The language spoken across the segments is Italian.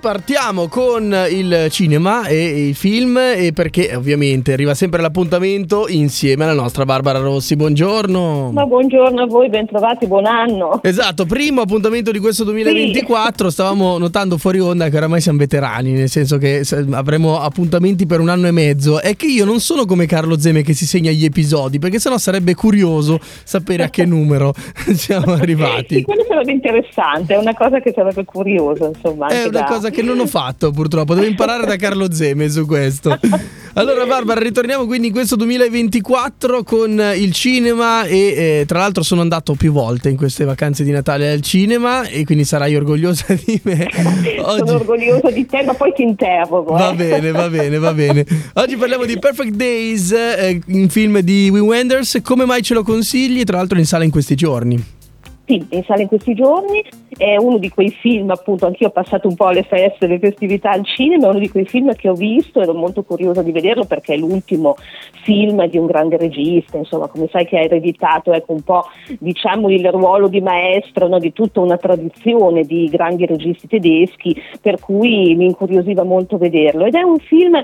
Partiamo con il cinema e i film e perché ovviamente arriva sempre l'appuntamento insieme alla nostra Barbara Rossi. Buongiorno. Ma buongiorno a voi, bentrovati, buon anno. Esatto, primo appuntamento di questo 2024. Sì. Stavamo notando fuori onda che oramai siamo veterani, nel senso che avremo appuntamenti per un anno e mezzo. È che io non sono come Carlo Zeme che si segna gli episodi, perché sennò sarebbe curioso sapere a che numero siamo arrivati. Sì, quello sarebbe interessante, è una cosa che sarebbe curiosa, insomma. È una da... cosa che non ho fatto purtroppo, devo imparare da Carlo Zeme su questo. Allora Barbara, ritorniamo quindi in questo 2024 con il cinema e eh, tra l'altro sono andato più volte in queste vacanze di Natale al cinema e quindi sarai orgogliosa di me. Oggi... Sono orgogliosa di te ma poi ti interrogo. Va eh. bene, va bene, va bene. Oggi parliamo di Perfect Days, eh, un film di Wim Wenders, come mai ce lo consigli? Tra l'altro in sala in questi giorni. Sì, in sala in questi giorni, è uno di quei film, appunto, anch'io ho passato un po' le feste, le festività al cinema, è uno di quei film che ho visto, ero molto curiosa di vederlo perché è l'ultimo film di un grande regista, insomma, come sai che ha ereditato ecco, un po' diciamo il ruolo di maestro no, di tutta una tradizione di grandi registi tedeschi, per cui mi incuriosiva molto vederlo. Ed è un film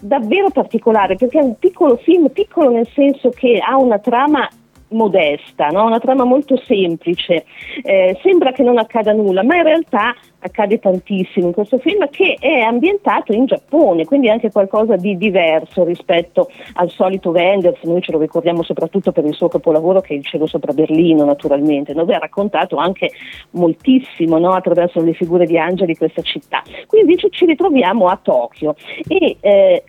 davvero particolare perché è un piccolo film, piccolo nel senso che ha una trama modesta, no? una trama molto semplice, eh, sembra che non accada nulla, ma in realtà accade tantissimo in questo film che è ambientato in Giappone, quindi anche qualcosa di diverso rispetto al solito Wenders, noi ce lo ricordiamo soprattutto per il suo capolavoro che è Il cielo sopra Berlino naturalmente, dove ha raccontato anche moltissimo no? attraverso le figure di angeli questa città. Qui invece ci ritroviamo a Tokyo e eh,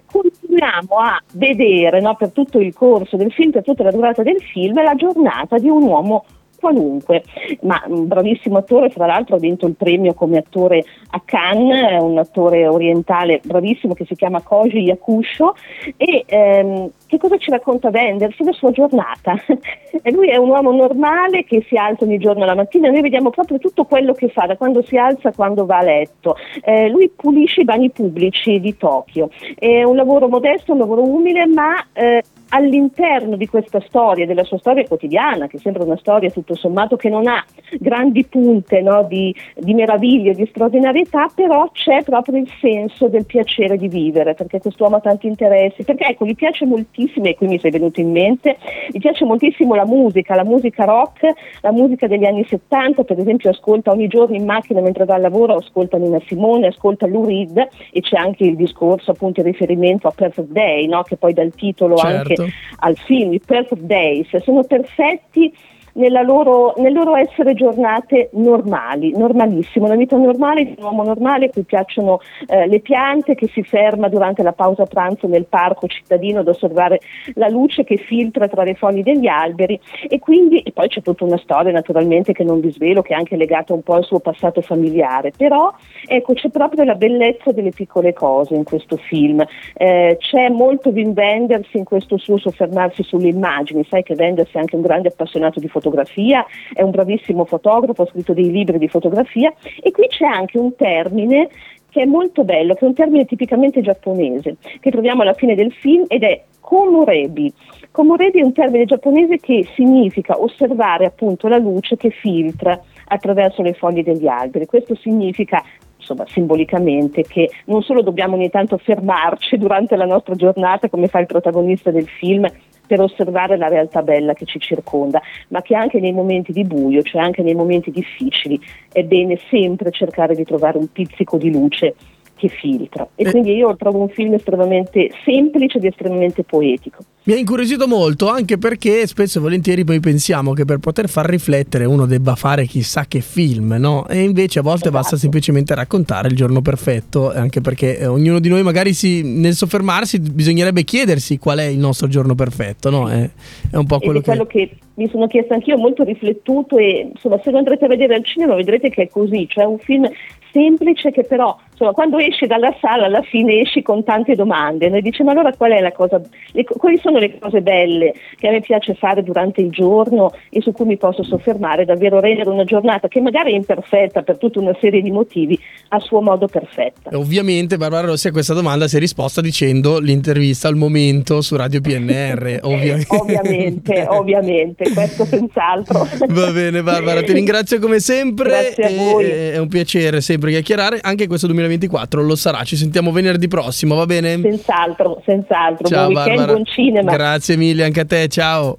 continuiamo a vedere no, per tutto il corso del film, per tutta la durata del film, la giornata di un uomo qualunque, ma un bravissimo attore, fra l'altro ha vinto il premio come attore a Cannes, un attore orientale bravissimo che si chiama Koji Yakusho e ehm, che cosa ci racconta Wenders? La sua giornata. e lui è un uomo normale che si alza ogni giorno la mattina, noi vediamo proprio tutto quello che fa, da quando si alza a quando va a letto. Eh, lui pulisce i bagni pubblici di Tokyo, è un lavoro modesto, un lavoro umile, ma eh, all'interno di questa storia, della sua storia quotidiana, che sembra una storia tutto sommato che non ha grandi punte no, di, di meraviglia, di straordinarietà, però c'è proprio il senso del piacere di vivere, perché quest'uomo ha tanti interessi, perché ecco, gli piace moltissimo, e qui mi sei venuto in mente, gli piace moltissimo la musica, la musica rock, la musica degli anni 70, per esempio ascolta ogni giorno in macchina mentre va al lavoro, ascolta Nina Simone, ascolta Lou Reed e c'è anche il discorso, appunto il riferimento a Perfect Day, no, che poi dà il titolo certo. anche. Al film, i Perfect Days, sono perfetti loro, nel loro essere giornate normali, normalissimo, una vita normale di un uomo normale a cui piacciono eh, le piante, che si ferma durante la pausa pranzo nel parco cittadino ad osservare la luce che filtra tra le foglie degli alberi. E quindi e poi c'è tutta una storia naturalmente che non vi svelo che è anche legata un po' al suo passato familiare, però ecco c'è proprio la bellezza delle piccole cose in questo film, eh, c'è molto Wim Wenders in questo suo soffermarsi sulle immagini, sai che Wenders è anche un grande appassionato di fotografia fotografia, è un bravissimo fotografo, ha scritto dei libri di fotografia e qui c'è anche un termine che è molto bello, che è un termine tipicamente giapponese, che troviamo alla fine del film ed è komorebi. Komorebi è un termine giapponese che significa osservare appunto la luce che filtra attraverso le foglie degli alberi. Questo significa insomma, simbolicamente che non solo dobbiamo ogni tanto fermarci durante la nostra giornata come fa il protagonista del film per osservare la realtà bella che ci circonda, ma che anche nei momenti di buio, cioè anche nei momenti difficili, è bene sempre cercare di trovare un pizzico di luce che filtra. E eh. quindi io trovo un film estremamente semplice ed estremamente poetico. Mi ha incuriosito molto anche perché spesso e volentieri poi pensiamo che per poter far riflettere uno debba fare chissà che film, no? E invece a volte esatto. basta semplicemente raccontare il giorno perfetto, anche perché eh, ognuno di noi magari si, nel soffermarsi bisognerebbe chiedersi qual è il nostro giorno perfetto, no? È, è un po' quello, che... quello che mi sono chiesta anch'io, molto riflettuto e insomma se lo andrete a vedere al cinema vedrete che è così, cioè un film semplice che però insomma, quando esci dalla sala alla fine esci con tante domande, no? dice ma allora qual è la cosa, le, quali sono le cose belle che a me piace fare durante il giorno e su cui mi posso soffermare, davvero rendere una giornata che magari è imperfetta per tutta una serie di motivi, a suo modo perfetta. Ovviamente Barbara Rossi a questa domanda si è risposta dicendo l'intervista al momento su Radio PNR, ovviamente. ovviamente, ovviamente, questo senz'altro. Va bene Barbara, ti ringrazio come sempre. Grazie a voi. È un piacere sempre chiacchierare, anche questo 2020 2024 lo sarà. Ci sentiamo venerdì prossimo, va bene? Senz'altro, senz'altro. Ciao, buon weekend, Barbara. buon cinema. Grazie mille anche a te, ciao.